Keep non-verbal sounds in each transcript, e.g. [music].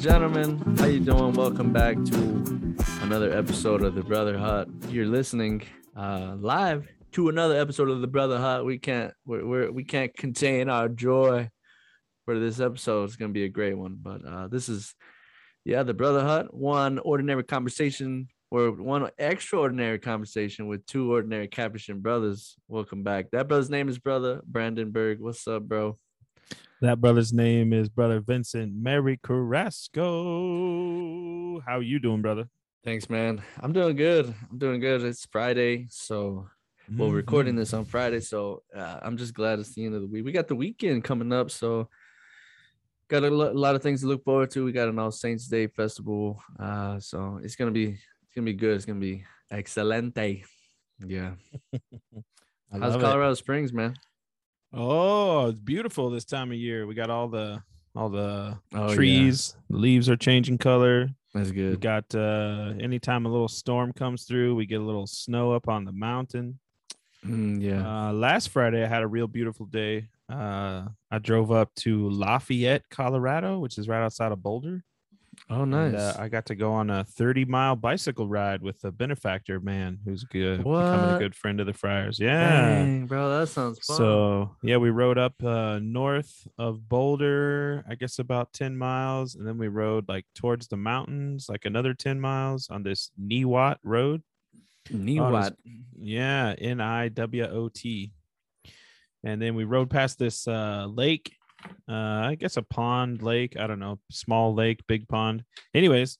gentlemen, how you doing? Welcome back to another episode of the Brother Hut. You're listening uh live to another episode of the Brother Hut. We can't we're, we're we can't contain our joy for this episode. It's gonna be a great one. But uh this is yeah, the Brother Hut, one ordinary conversation or one extraordinary conversation with two ordinary Capuchin brothers. Welcome back. That brother's name is brother Brandon Berg. What's up, bro? That brother's name is Brother Vincent Mary Carrasco. How you doing, brother? Thanks, man. I'm doing good. I'm doing good. It's Friday, so well, we're recording Mhm. this on Friday, so uh, I'm just glad it's the end of the week. We got the weekend coming up, so got a lot of things to look forward to. We got an All Saints Day festival, uh, so it's gonna be it's gonna be good. It's gonna be excelente. Yeah. [laughs] How's love it. Colorado Springs, man? Oh, it's beautiful this time of year. We got all the all the Oh, yeah. trees. The leaves are changing color. That's We good. got uh anytime a little storm comes through, we get a little snow up on the mountain. Mm, yeah. Uh, last Friday, I had a real beautiful day. Uh, I drove up to Lafayette, Colorado, which is right outside of Boulder. oh, and, nice. uh, I got to go on a 30 mile bicycle ride with a benefactor man who's good, becoming a good friend of the Friars. Yeah. Dang, bro, that sounds fun. So yeah, we rode up uh, north of Boulder, I guess about 10 miles, and then we rode like towards the mountains, like another 10 miles on this Niwot Road. Niwot. Yeah, N I W O T. And then we rode past this uh, lake, uh, I guess a pond lake. I don't know, small lake, big pond. Anyways,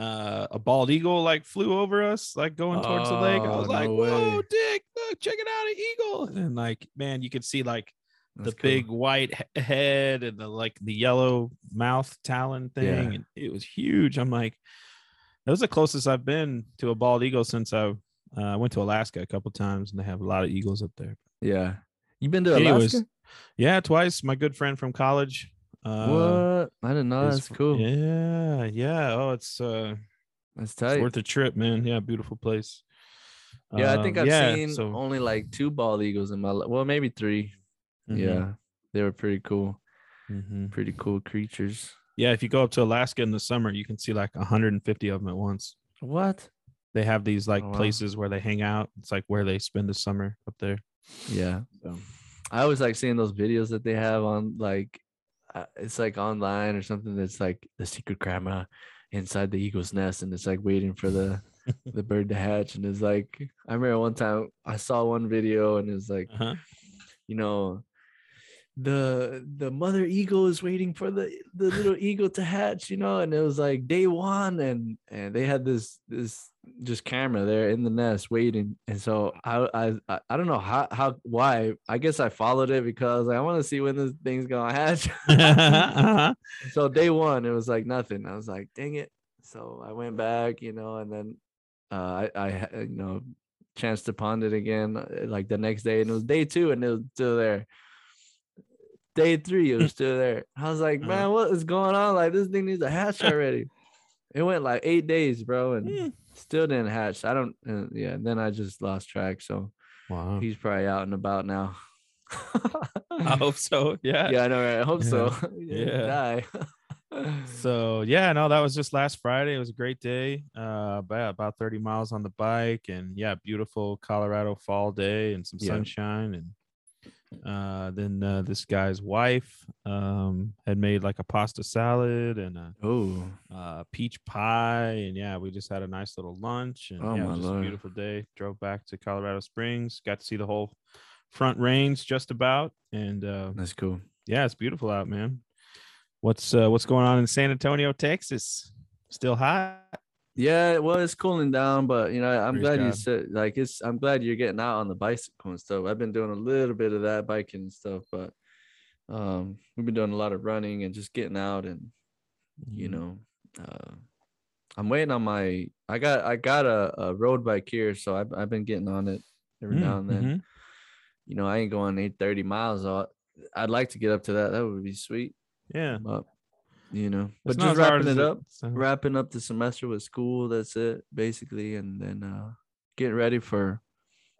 uh, a bald eagle like flew over us, like going towards the lake. I Oh, was no like, "Whoa. Dick! Look, check it out, an eagle!" And like, man, you could see like That's the cool. big white head and the like the yellow mouth talon thing, Yeah. and it was huge. I'm like, that was the closest I've been to a bald eagle since I uh, went to Alaska a couple times, and they have a lot of eagles up there. Yeah. You been to Anyways, Alaska? Yeah, twice. My good friend from college. Uh, what? I didn't know. That's cool. Yeah, yeah. Oh, it's uh, That's it's tight. worth a trip, man. Yeah, beautiful place. Yeah, I think Um, I've yeah, seen so- only like two bald eagles in my life. Well, maybe 3 mhm, Yeah, they were pretty cool. mhm. Pretty cool creatures. Yeah, if you go up to Alaska in the summer, you can see like 150 of them at once. What? They have these like Oh, wow. places where they hang out. It's like where they spend the summer up there. Yeah, So I always like seeing those videos that they have on like, uh, it's like online or something. That's like the secret camera inside the eagle's nest, and it's like waiting for the [laughs] the bird to hatch. And it's like I remember one time I saw one video, and it's like uh-huh. you know the the mother eagle is waiting for the the little [laughs] eagle to hatch you know and it was like day one and and they had this this just camera there in the nest waiting. And so i i I- don't know how how why. I guess i followed it because i want to see when this thing's gonna hatch. [laughs] Uh-huh. [laughs] so day one it was like nothing. I was like dang it. So i went back you know and then uh i i you know chance to pond it again uh, like the next day and it was day two and it was still there. Day three it was [laughs] still there. I was like Uh-huh. man what is going on? Like this thing needs to hatch already. It went like eight days bro and Mm. Still didn't hatch i don't uh, yeah then i just lost track so Wow. he's probably out and about now I hope [laughs] so. Yeah. yeah i know right i hope so Yeah. [laughs] die [laughs] So yeah, no, that was just last Friday. It was a great day. Uh, about about 30 miles on the bike, and yeah, beautiful Colorado fall day and some Yeah. sunshine. And uh, then uh, this guy's wife um had made like a pasta salad and a oh uh, peach pie, and yeah, we just had a nice little lunch. And Oh, yeah, it was just a beautiful day. Drove back to Colorado Springs, got to see the whole front range just about, and uh, that's cool yeah, it's beautiful out, man. What's uh, what's going on in San Antonio, Texas? Still hot? Yeah, well, it's cooling down, but you know, I'm Praise glad you said like it's. I'm glad you're getting out on the bicycle and stuff. I've been doing a little bit of that biking and stuff, but um, we've been doing a lot of running and just getting out and you Mhm. know, uh, I'm waiting on my. I got I got a, a road bike here, so I've I've been getting on it every Mm, now and then. mhm. You know, I ain't going eight thirty miles. So I'd like to get up to that. That would be sweet. Yeah. But you know. But It's just wrapping it up, sounds. wrapping up the semester with school. That's it, basically, and then uh getting ready for.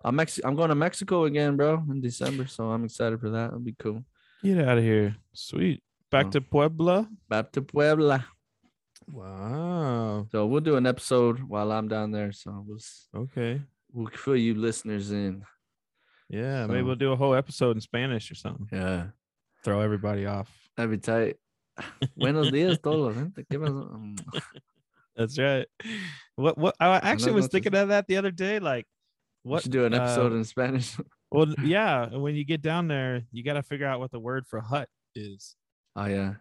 I'm Mex- I'm going to Mexico again, bro, in December. So I'm excited for that. It'll be cool. Get out of here. Sweet. Back Oh. to Puebla. Back to Puebla. Wow. So we'll do an episode while I'm down there. So we'll Okay. we'll fill you listeners in. Yeah. Maybe we'll do a whole episode in Spanish or something. Yeah, Throw everybody off. that'd be tight. [laughs] Buenos dias, todos. gente. ¿Qué pasó? Mm. [laughs] That's right. What what I actually was thinking of that the other day. Like what should do an uh, episode in Spanish. [laughs] well yeah, when you get down there, you gotta figure out what the word for hut is. Oh yeah,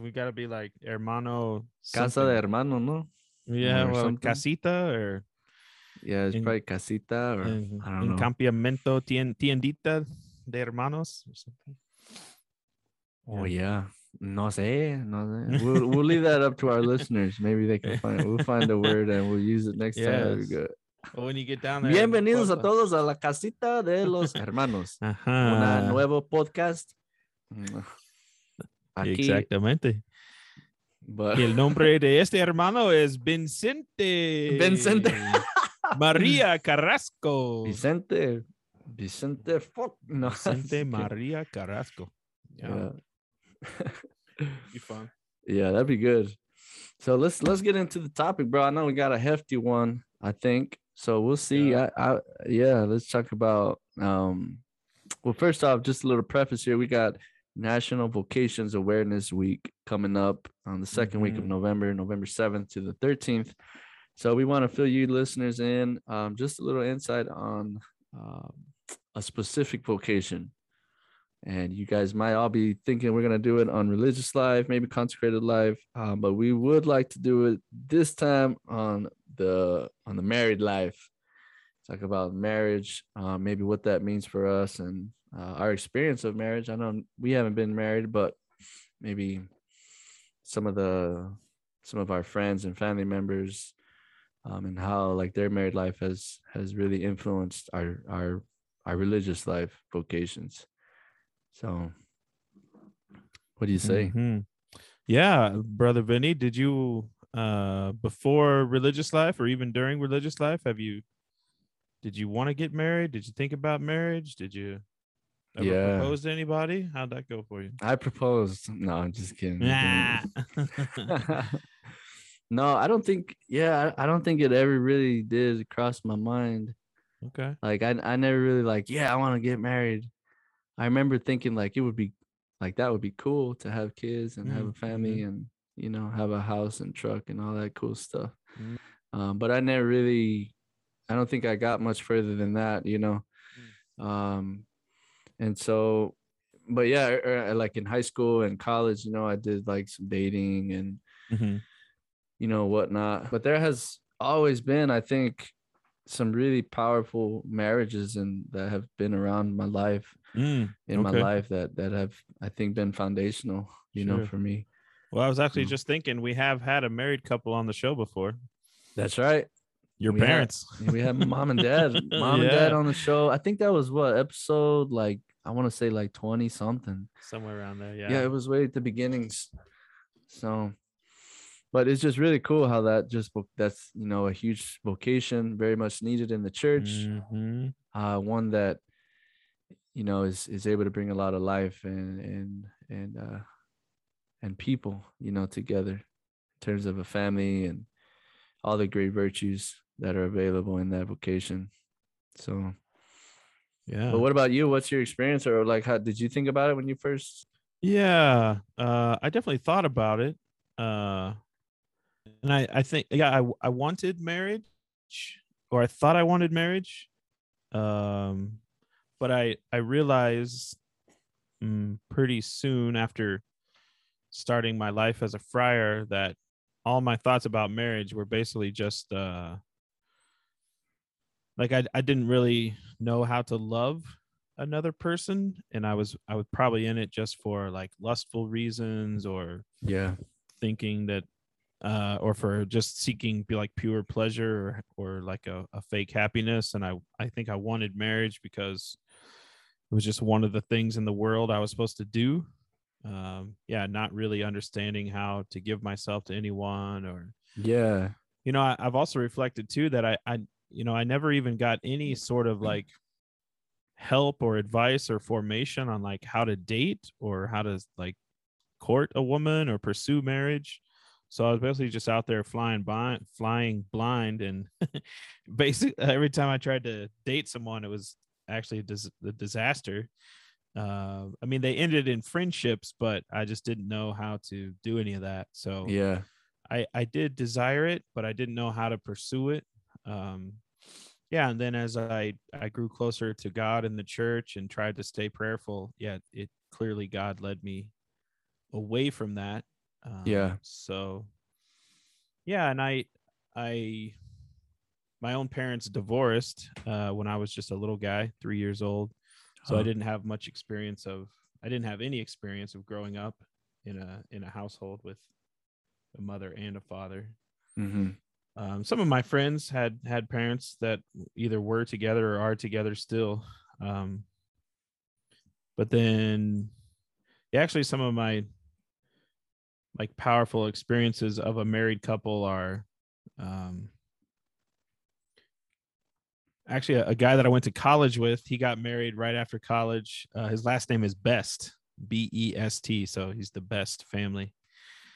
we gotta be like hermano. casa de hermano, no? Yeah, or well, something. casita or Yeah, it's In- probably casita or en, I don't know. campeamento tiendita de hermanos or something. Oh yeah. No sé, no sé. [laughs] We'll, we'll leave that up to our listeners. Maybe they can find. We'll find a word and we'll use it next time. Well, when you get down there. Bienvenidos a todos a la casita de los hermanos. Un Ajá. nuevo podcast. Aquí, Exactamente. but Y el nombre de este hermano es Vicente. Vicente. María [laughs] Carrasco. Vicente, Vicente, fuck, no. [laughs] Vicente María Carrasco. Yeah. Yeah. Be fun. Yeah, that'd be good. So let's let's get into the topic, bro. I know we got a hefty one, I think. So we'll see. Yeah. I, I yeah, let's talk about um well first off, just a little preface here. We got National Vocations Awareness Week coming up on the 2nd week of Mhm. November, November 7th to the 13th. So we want to fill you listeners in um, just a little insight on um, a specific vocation. And you guys might all be thinking we're going to do it on religious life, maybe consecrated life, um, but we would like to do it this time on the on the married life. Talk about marriage, uh, maybe what that means for us and uh, our experience of marriage. I know we haven't been married, but maybe some of the some of our friends and family members um, and how like their married life has has really influenced our our our religious life vocations so what do you say Mhm. Yeah, brother Vinny, did you uh before religious life or even during religious life have you did you want to get married? Did you think about marriage? Did you ever Yeah. propose to anybody? How'd that go for you? i proposed no i'm just kidding Nah. [laughs] no i don't think yeah I, I don't think it ever really did cross my mind okay. like i, I never really like yeah i want to get married i remember thinking like it would be like that would be cool to have kids and have a family and you know have a house and truck and all that cool stuff. Mhm. um, but i never really i don't think i got much further than that you know? Um and so but yeah er, er, like in high school and college you know i did like some dating and Mhm. you know whatnot. But there has always been i think some really powerful marriages and that have been around my life Mm, in my life that that have i think been foundational you know for me Well, I was actually Mm. just thinking we have had a married couple on the show before. that's right Your We parents. we had mom and dad [laughs] mom and dad on the show i think that was what episode like i want to say like 20 something Somewhere around there. Yeah. yeah. it was way at the beginnings so but it's just really cool how that just that's you know a huge vocation very much needed in the church Mhm. uh one that you know is is able to bring a lot of life and and and uh and people you know together in terms of a family and all the great virtues that are available in that vocation so Yeah. but what about you what's your experience or like how did you think about it when you first Yeah, uh, I definitely thought about it, uh, and I, I think, yeah, I, I wanted marriage, or I thought I wanted marriage, um, but I, I realized mm, pretty soon after starting my life as a friar that all my thoughts about marriage were basically just, uh, like I, I didn't really know how to love another person and i was i was probably in it just for like lustful reasons or yeah. thinking that uh or for just seeking be like pure pleasure or, or like a, a fake happiness and i i think i wanted marriage because it was just one of the things in the world i was supposed to do um yeah not really understanding how to give myself to anyone or Yeah. you know I, i've also reflected too that i i you know i never even got any sort of like help or advice or formation on like how to date or how to like court a woman or pursue marriage so i was basically just out there flying blind flying blind and [laughs] basically every time i tried to date someone it was actually a, dis- a disaster uh, i mean they ended in friendships but i just didn't know how to do any of that so Yeah. I I did desire it, but I didn't know how to pursue it. Um, yeah, and then as I I grew closer to God and the church and tried to stay prayerful, yeah, it clearly God led me away from that. Um, Yeah. So yeah, and I I my own parents divorced uh, when I was just a little guy, three years old. So I didn't have much experience of I didn't have any experience of growing up in a in a household with a mother and a father. Mm-hmm. Um, some of my friends had had parents that either were together or are together still. Um, but then, yeah, actually, some of my like powerful experiences of a married couple are um, actually a, a guy that I went to college with. He got married right after college. Uh, his last name is Best, B E S T. So he's the best family.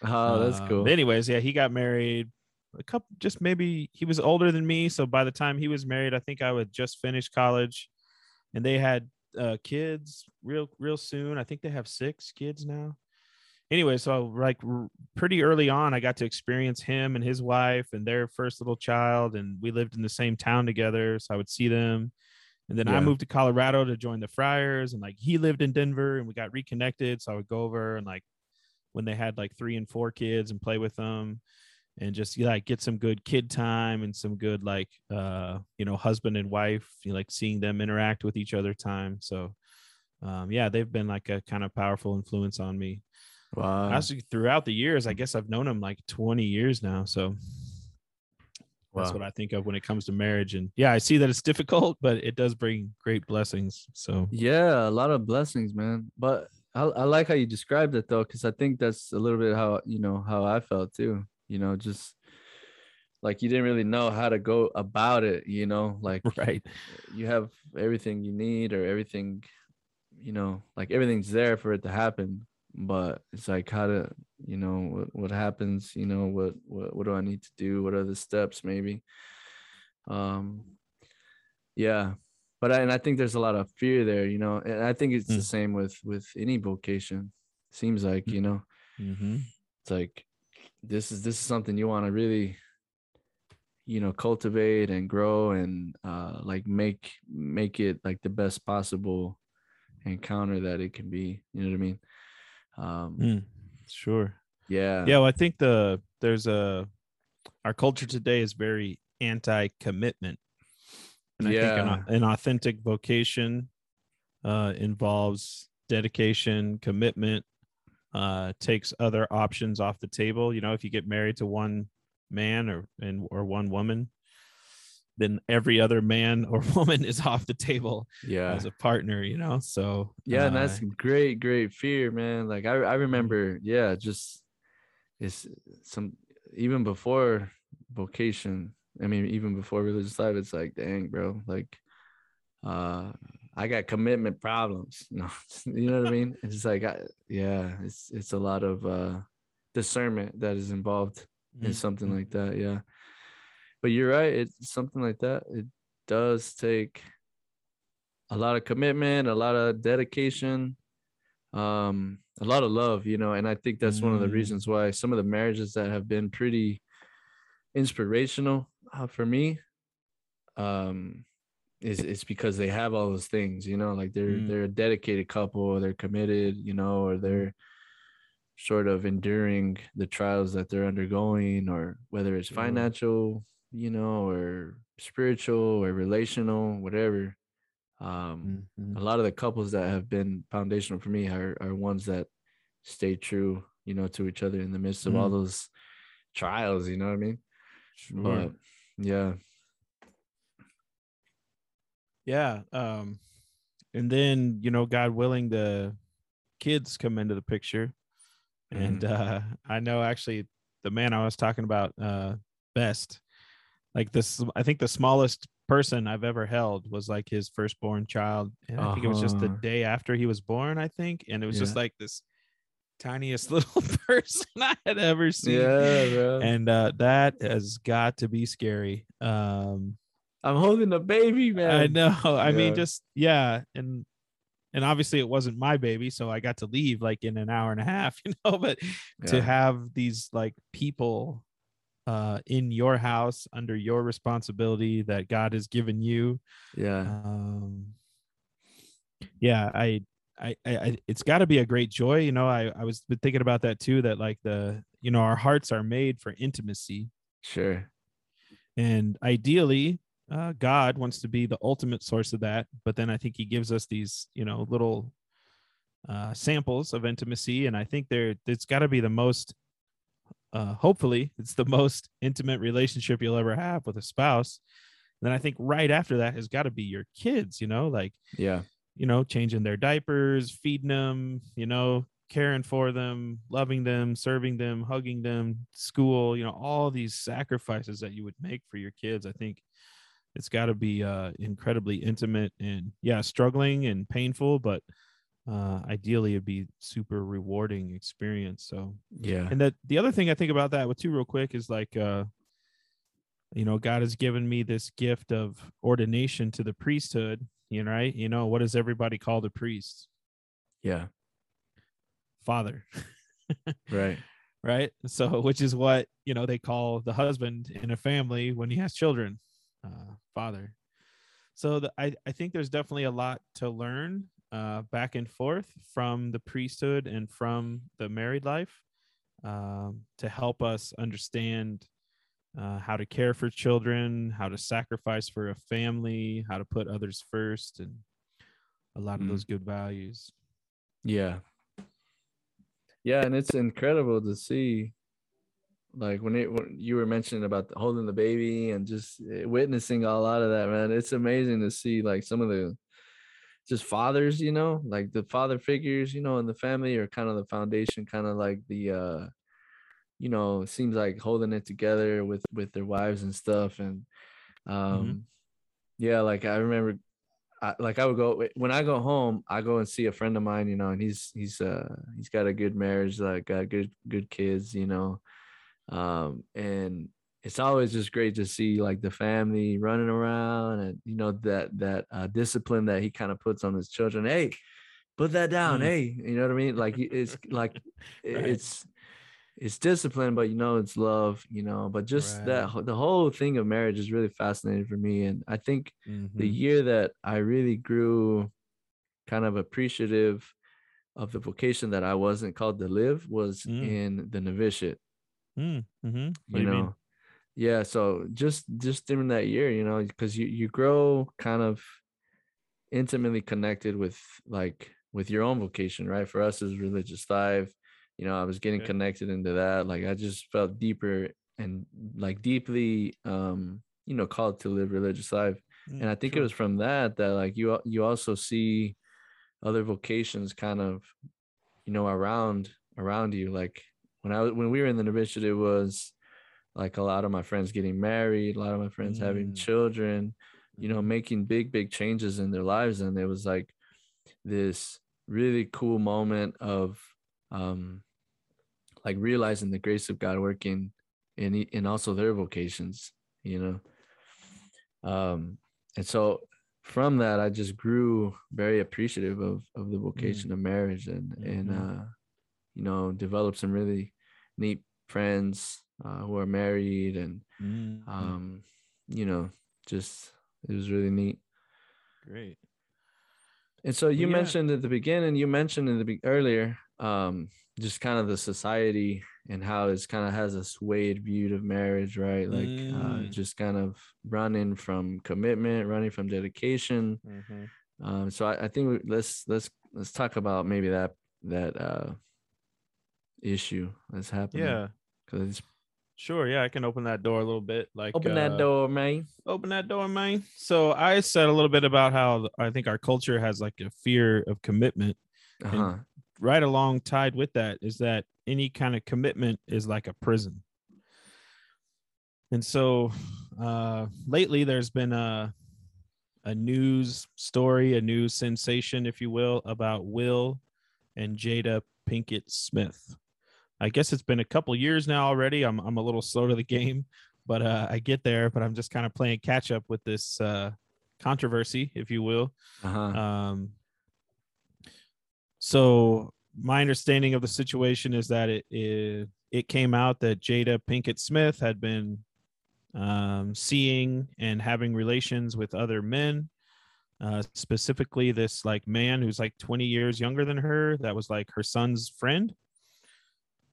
Oh, that's Um, cool. anyways, yeah, he got married a couple, just maybe he was older than me. So by the time he was married, I think I would just finish college, and they had uh, kids real, real soon. I think they have six kids now. Anyway, so like pretty early on, I got to experience him and his wife and their first little child, and we lived in the same town together. So I would see them. And then I moved to Colorado to join the Friars, and like he lived in Denver, and we got reconnected. So I would go over and like when they had like three and four kids and play with them and just like get some good kid time and some good like uh you know husband and wife you know, like seeing them interact with each other time so um yeah they've been like a kind of powerful influence on me Wow. actually throughout the years i guess i've known him like 20 years now so that's what i think of when it comes to marriage and yeah i see that it's difficult but it does bring great blessings so Yeah, a lot of blessings, man. But I, I like how you described it though, because I think that's a little bit how you know how I felt too. You know, just like you didn't really know how to go about it. You know, like [laughs] right you have everything you need or everything, you know, like everything's there for it to happen. But it's like how to, you know, what what happens. You know, what what what do I need to do? What are the steps? Maybe. Um. Yeah, but I, and I think there's a lot of fear there, you know, and I think it's the Mm. same with with any vocation. Seems like you know, mm-hmm. it's like this is this is something you want to really, you know, cultivate and grow and uh like make make it like the best possible encounter that it can be. You know what I mean? Um, Mm, sure. yeah, yeah well i think the there's a our culture today is very anti-commitment. And i think an, an authentic vocation uh involves dedication commitment uh takes other options off the table. You know if you get married to one man or and or one woman then every other man or [laughs] woman is off the table yeah. as a partner you know? So yeah and uh, that's great great fear man. Like i, I remember yeah just it's some even before vocation i mean even before religious life it's like dang bro like uh i got commitment problems. [laughs] No you know what i mean? [laughs] It's like I, yeah it's it's a lot of uh discernment that is involved in mm, something like that yeah but you're right it's something like that it does take a lot of commitment a lot of dedication um a lot of love you know and i think that's one of the Mm. reasons why some of the marriages that have been pretty inspirational uh, for me um is it's because they have all those things you know like they're Mm. they're a dedicated couple or they're committed you know or they're sort of enduring the trials that they're undergoing or whether it's Sure. financial you know or spiritual or relational whatever um mm, a lot of the couples that have been foundational for me are, are ones that stay true you know to each other in the midst of all Mm. those trials you know what i mean Sure. but yeah yeah um and then you know god willing the kids come into the picture. And uh, I know actually the man I was talking about uh, best, like this, I think the smallest person I've ever held was like his firstborn child. And I think it was just the Uh-huh. day after he was born, I think. And it was just like this tiniest [laughs] little person I had ever seen. Yeah, bro. And uh, that has got to be scary. Um, I'm holding a baby, man. I know. I mean, just yeah, and and obviously it wasn't my baby, so I got to leave like in an hour and a half, [laughs] you know. But to have these like people uh in your house under your responsibility that God has given you, Yeah. um, yeah, I. I, I, it's got to be a great joy, you know. I, I was been thinking about that too. That like the, you know, our hearts are made for intimacy, Sure. and ideally uh, god wants to be the ultimate source of that but then i think he gives us these you know little uh, samples of intimacy and i think there it's got to be the most uh, hopefully it's the most intimate relationship you'll ever have with a spouse then i think right after that has got to be your kids you know like Yeah. you know, changing their diapers, feeding them, you know, caring for them, loving them, serving them, hugging them, school, you know, all these sacrifices that you would make for your kids. I think it's got to be uh, incredibly intimate and, yeah, struggling and painful, but uh, ideally it'd be super rewarding experience. So, Yeah. and that the other thing I think about that with too, real quick, is like, uh, you know, God has given me this gift of ordination to the priesthood. You know, right? You know, what does everybody call the priest? Yeah. Father, [laughs] Right. right? So, which is what you know they call the husband in a family when he has children, uh, father. So, the, I I think there's definitely a lot to learn uh, back and forth from the priesthood and from the married life um, to help us understand uh, how to care for children, how to sacrifice for a family, how to put others first, and a lot of Mm. those good values. Yeah. Yeah, and it's incredible to see like when it when you were mentioning about the, holding the baby and just eh, witnessing a lot of that, man. It's amazing to see like some of the just fathers, you know, like the father figures, you know, in the family are kind of the foundation, kind of like the uh you know, seems like holding it together with with their wives and stuff and um yeah, like I remember I, like I would go when I go home, I go and see a friend of mine, you know, and he's he's uh he's got a good marriage, like got good good kids, you know, um, and it's always just great to see like the family running around and you know that that uh, discipline that he kind of puts on his children. Hey, put that down. Mm. Hey, you know what I mean? Like it's [laughs] like Right. it's it's discipline, but you know it's love, you know. But just that Right. wh- the whole thing of marriage is really fascinating for me, and I think the Mhm. year that I really grew kind of appreciative of the vocation that I wasn't called to live was Mm. in the novitiate, Mm, mhm. Do you you know. mean? Yeah, so just just during that year, you know, because you you grow kind of intimately connected with like with your own vocation, right? For us as religious five, you know, I was getting Okay. connected into that. Like I just felt deeper and like deeply um, you know, called to live religious life and I think it was from that that like you you also see other vocations kind of you know around around you like when I was when we were in the novitiate it was like a lot of my friends getting married a lot of my friends having Mm. children you know Mhm. making big big changes in their lives and it was like this really cool moment of um like realizing the grace of God working in in also their vocations you know um and so from that i just grew very appreciative of of the vocation of marriage and and Mhm. uh you know developed some really neat friends uh, who are married and Mhm. um you know just it was really neat Great. and so you yeah. mentioned at the beginning you mentioned in the be- earlier um just kind of the society and how it's kind of has a swayed view of marriage right like uh, Mm. just kind of running from commitment running from dedication Mhm. um so i, I think let's let's let's talk about maybe that that uh issue that's happening Yeah. because it's Sure. Yeah, I can open that door a little bit. Like open uh, that door man Open that door, man. So I said a little bit about how I think our culture has like a fear of commitment. uh-huh right along tied with that is that any kind of commitment is like a prison. And so uh, lately there's been a a news story, a news sensation, if you will, about Will and Jada Pinkett Smith. I guess it's been a couple years now already. I'm I'm a little slow to the game, but uh, I get there. But I'm just kind of playing catch up with this uh, controversy, if you will. Uh-huh. Um, so my understanding of the situation is that it it, it came out that Jada Pinkett Smith had been um, seeing and having relations with other men. Uh, specifically, this like man who's like 20 years younger than her. That was like her son's friend.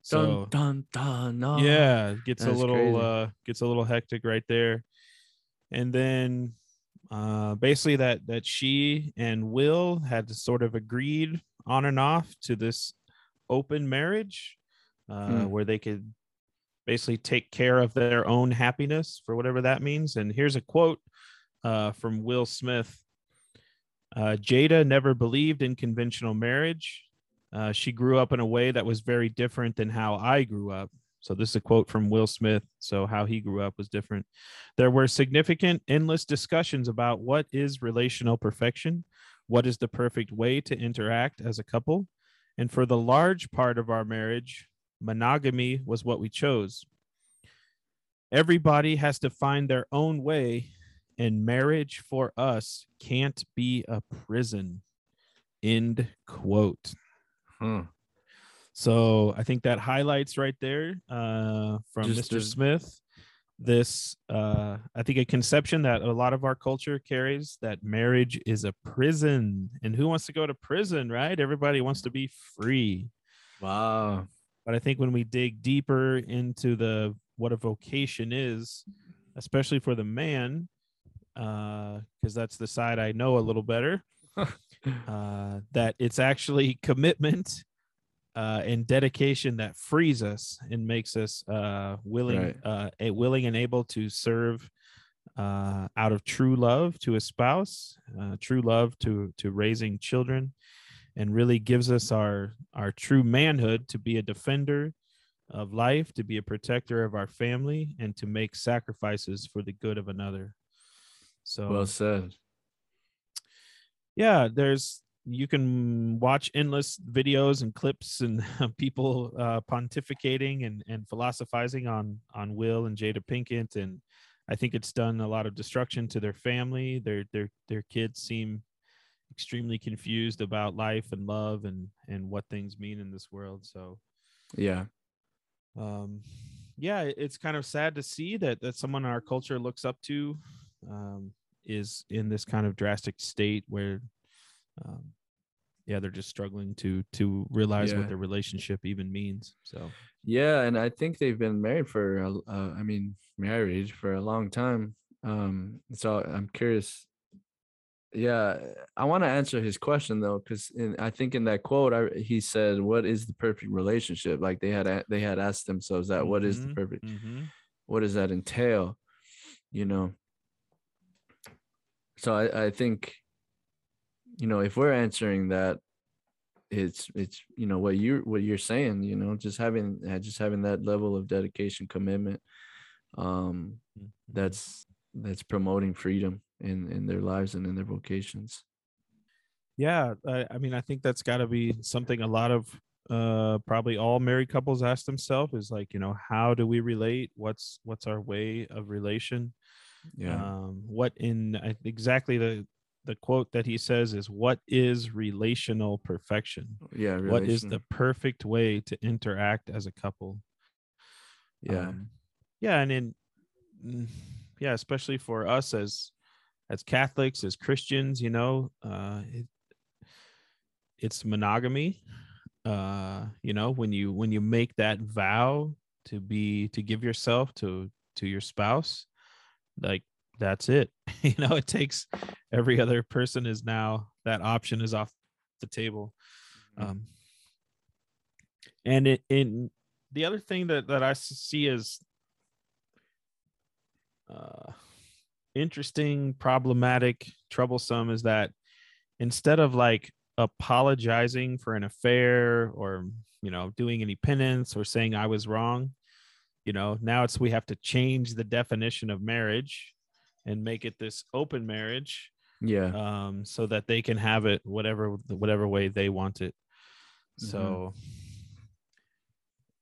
So dun dun dun. Yeah, gets a little crazy. uh gets a little hectic right there. And then uh basically that that she and Will had sort of agreed on and off to this open marriage uh Hmm. where they could basically take care of their own happiness for whatever that means. And here's a quote uh from Will Smith. Uh, Jada never believed in conventional marriage. Uh, she grew up in a way that was very different than how I grew up. So, this is a quote from Will Smith. So, how he grew up was different. There were significant, endless discussions about what is relational perfection, what is the perfect way to interact as a couple. And for the large part of our marriage, monogamy was what we chose. Everybody has to find their own way, and marriage for us can't be a prison. End quote. Huh. So I think that highlights right there uh, from Just Mr. Smith this uh, I think a conception that a lot of our culture carries that marriage is a prison, and who wants to go to prison, right? Everybody wants to be free. Wow. But I think when we dig deeper into the what a vocation is, especially for the man, because that's the side I know a little better, [laughs] uh, that it's actually commitment uh, and dedication that frees us and makes us uh, willing, Right. uh, a, willing and able to serve uh, out of true love to a spouse, uh, true love to to raising children, and really gives us our our true manhood to be a defender of life, to be a protector of our family, and to make sacrifices for the good of another. So Well said. Yeah there's you can watch endless videos and clips and [laughs] people uh, pontificating and, and philosophizing on on will and jada pinkett and i think it's done a lot of destruction to their family their their their kids seem extremely confused about life and love and and what things mean in this world so Yeah. um yeah it's kind of sad to see that that someone in our culture looks up to um is in this kind of drastic state where um yeah they're just struggling to to realize Yeah. what their relationship even means so Yeah, and I think they've been married for, uh, I mean, married for a long time. Um, so I'm curious. Yeah, I want to answer his question though, because I think in that quote, I, he said, "What is the perfect relationship?" Like they had they had asked themselves that, "What is the Mhm, perfect? mhm. What does that entail?" You know. So I I think, you know, if we're answering that, it's it's you know what you what you're saying you know just having just having that level of dedication commitment um Mhm. that's that's promoting freedom in in their lives and in their vocations. Yeah I, I mean i think that's got to be something a lot of uh probably all married couples ask themselves is like you know how do we relate? What's what's our way of relation yeah. Um what in exactly the the quote that he says is what is relational perfection? Yeah what is the perfect way to interact as a couple? Yeah. Um, yeah and in mm, yeah especially for us as as catholics as christians you know uh it, it's monogamy. Uh you know when you when you make that vow to be to give yourself to to your spouse like that's it [laughs] you know it takes every other person is now that option is off the table Mhm. um and it in the other thing that that i see is uh interesting problematic troublesome is that instead of like apologizing for an affair or you know doing any penance or saying i was wrong you know now it's we have to change the definition of marriage and make it this open marriage Yeah. um so that they can have it whatever whatever way they want it so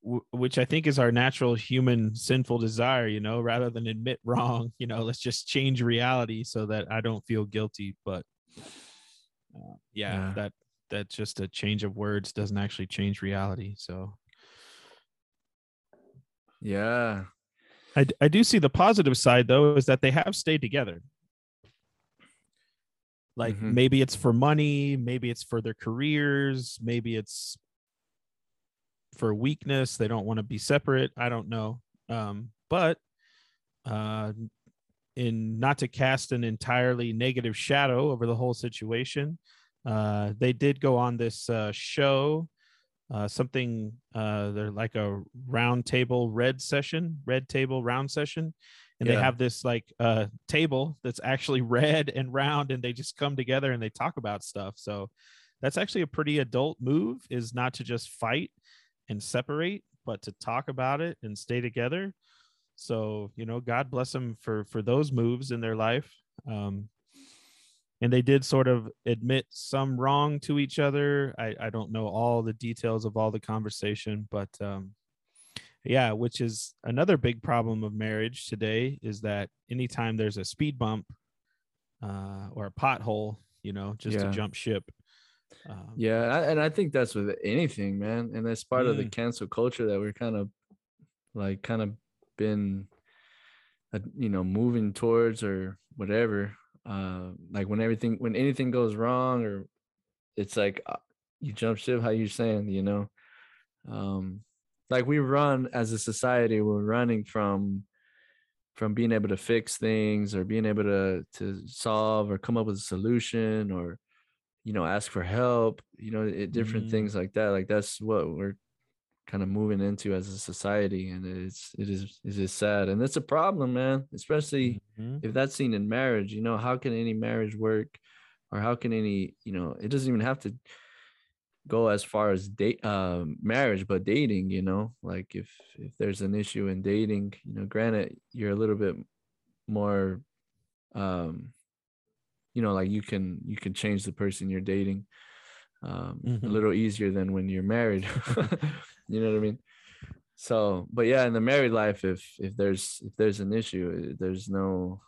w- which i think is our natural human sinful desire you know rather than admit wrong [laughs] you know let's just change reality so that i don't feel guilty but uh, yeah, Yeah. that that just a change of words doesn't actually change reality so Yeah. I, I do see the positive side though is that they have stayed together like Mhm. maybe it's for money maybe it's for their careers maybe it's for weakness they don't want to be separate i don't know um but uh in not to cast an entirely negative shadow over the whole situation uh they did go on this uh show uh something uh they're like a round table red session red table round session and they have this like uh table that's actually [laughs] red and round and they just come together and they talk about stuff. So that's actually a pretty adult move is not to just fight and separate but to talk about it and stay together. So you know god bless them for for those moves in their life. Um and they did sort of admit some wrong to each other i i don't know all the details of all the conversation but um yeah which is another big problem of marriage today is that anytime there's a speed bump uh or a pothole you know just Yeah. to jump ship um, Yeah, and I, and I think that's with anything, man. And that's part of the Mm. cancel culture that we're kind of like kind of been uh, you know moving towards or whatever. Uh like when everything when anything goes wrong or it's like uh, you jump ship how you're saying, you know. Um like we run as a society we're running from from being able to fix things or being able to to solve or come up with a solution or you know ask for help you know it, different Mm. things like that like that's what we're kind of moving into as a society and it's it is it is sad and it's a problem man especially mhm. if that's seen in marriage you know how can any marriage work or how can any you know it doesn't even have to go as far as date uh marriage but dating you know like if if there's an issue in dating you know granted you're a little bit more um you know like you can you can change the person you're dating um a Mhm. little easier than when you're married [laughs] you know what i mean? So but yeah in the married life if if there's if there's an issue there's no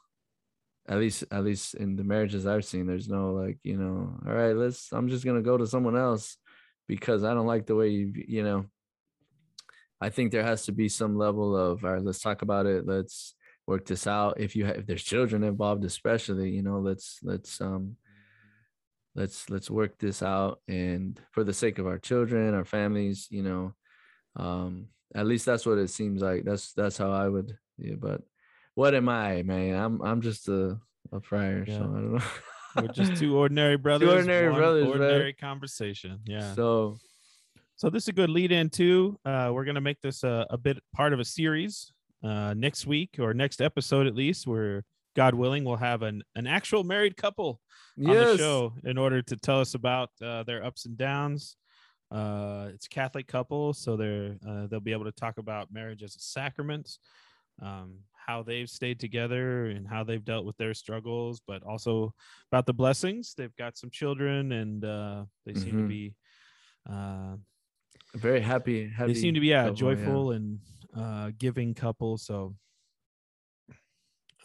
at least at least in the marriages i've seen there's no like you know all right let's i'm just gonna go to someone else because i don't like the way you you know. I think there has to be some level of all right let's talk about it. Let's work this out. If you have if there's children involved especially you know let's let's um let's let's work this out and for the sake of our children our families you know um at least that's what it seems like that's that's how i would yeah but what am i man i'm i'm just a a friar so Yeah. i don't know we're just two [laughs] ordinary brothers ordinary brothers, ordinary conversation yeah so So this is a good lead in too. Uh, we're gonna make this a, a bit part of a series uh, next week or next episode at least, where God willing, we'll have an an actual married couple on the show in order to tell us about uh, their ups and downs. Uh, it's a Catholic couple, so they're uh, they'll be able to talk about marriage as a sacrament, um, how they've stayed together and how they've dealt with their struggles, but also about the blessings. They've got some children, and uh, they seem to Mhm. be. Uh, very happy happy they seem to be yeah couple, joyful and uh giving couple so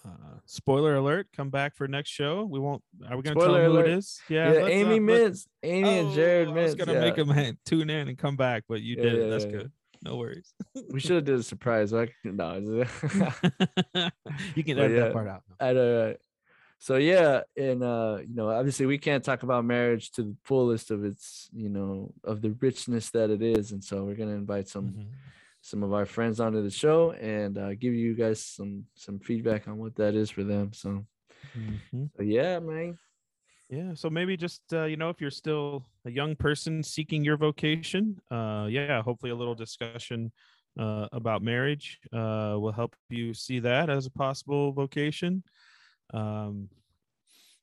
uh spoiler alert come back for next show we won't are we gonna Spoiler tell them who it is? yeah, yeah, amy uh, Mintz, amy and jared Oh, I Mintz, was gonna yeah. make them [laughs] tune in and come back but you Yeah, did it yeah, that's good no worries we should have did a surprise like no [laughs] [laughs] you can edit that part out I know. So yeah, and uh, you know, obviously we can't talk about marriage to the fullest of its, you know, of the richness that it is, and so we're gonna invite some Mhm. Some of our friends onto the show and uh, give you guys some some feedback on what that is for them. So, Mhm. so yeah, man. yeah so maybe just uh, you know if you're still a young person seeking your vocation uh yeah hopefully a little discussion uh about marriage uh will help you see that as a possible vocation um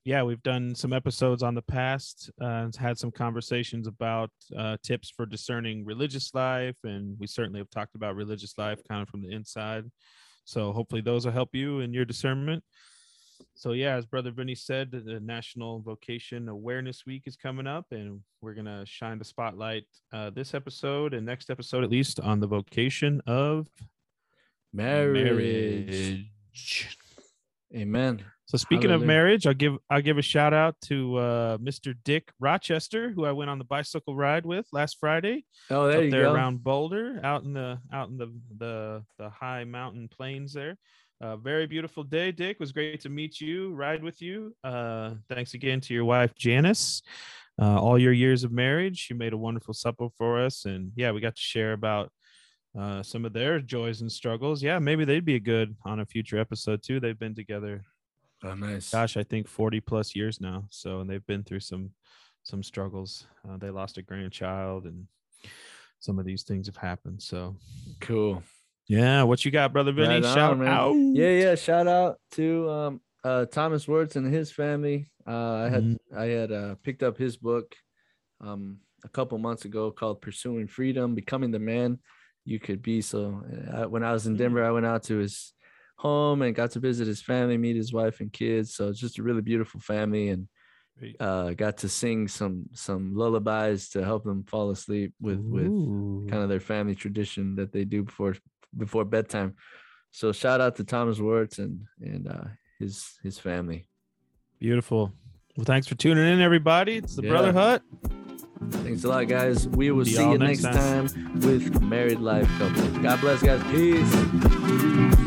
yeah, we've done some episodes on the past uh, and had some conversations about uh, tips for discerning religious life. And we certainly have talked about religious life kind of from the inside. So hopefully those will help you in your discernment. So, yeah, as Brother Vinny said, the National Vocation Awareness Week is coming up, and we're going to shine the spotlight uh, this episode and next episode, at least, on the vocation of Marriage. marriage. Amen. So speaking of marriage, I'll give I'll give a shout out to uh, Mr. Dick Rochester, who I went on the bicycle ride with last Friday Oh, there you there go. around Boulder, out in the out in the the the high mountain plains there. Uh, very beautiful day, Dick. It was great to meet you, ride with you. Uh, thanks again to your wife Janice. Uh, all your years of marriage, she made a wonderful supper for us, and yeah, we got to share about uh, some of their joys and struggles. Yeah, maybe they'd be a good on a future episode too. They've been together Oh, nice. gosh i think 40 plus years now so and they've been through some some struggles uh, they lost a grandchild and some of these things have happened so Cool. yeah what you got brother vinny Right on, shout man. out Yeah, yeah. Shout out to um uh Thomas Wirtz and his family. Uh I had Mhm. I had uh picked up his book um a couple months ago called Pursuing Freedom, Becoming the Man You Could Be. So uh, when I was in Denver, I went out to his home and got to visit his family, meet his wife and kids. So it's just a really beautiful family and uh got to sing some some lullabies to help them fall asleep with with kind of their family tradition that they do before before bedtime. So shout out to Thomas Wirtz and and uh, his his family. beautiful well thanks for tuning in everybody it's the Yeah. brother hut Thanks a lot, guys. We will See see y'all next next time with Married Life Couple. God bless, guys. Peace.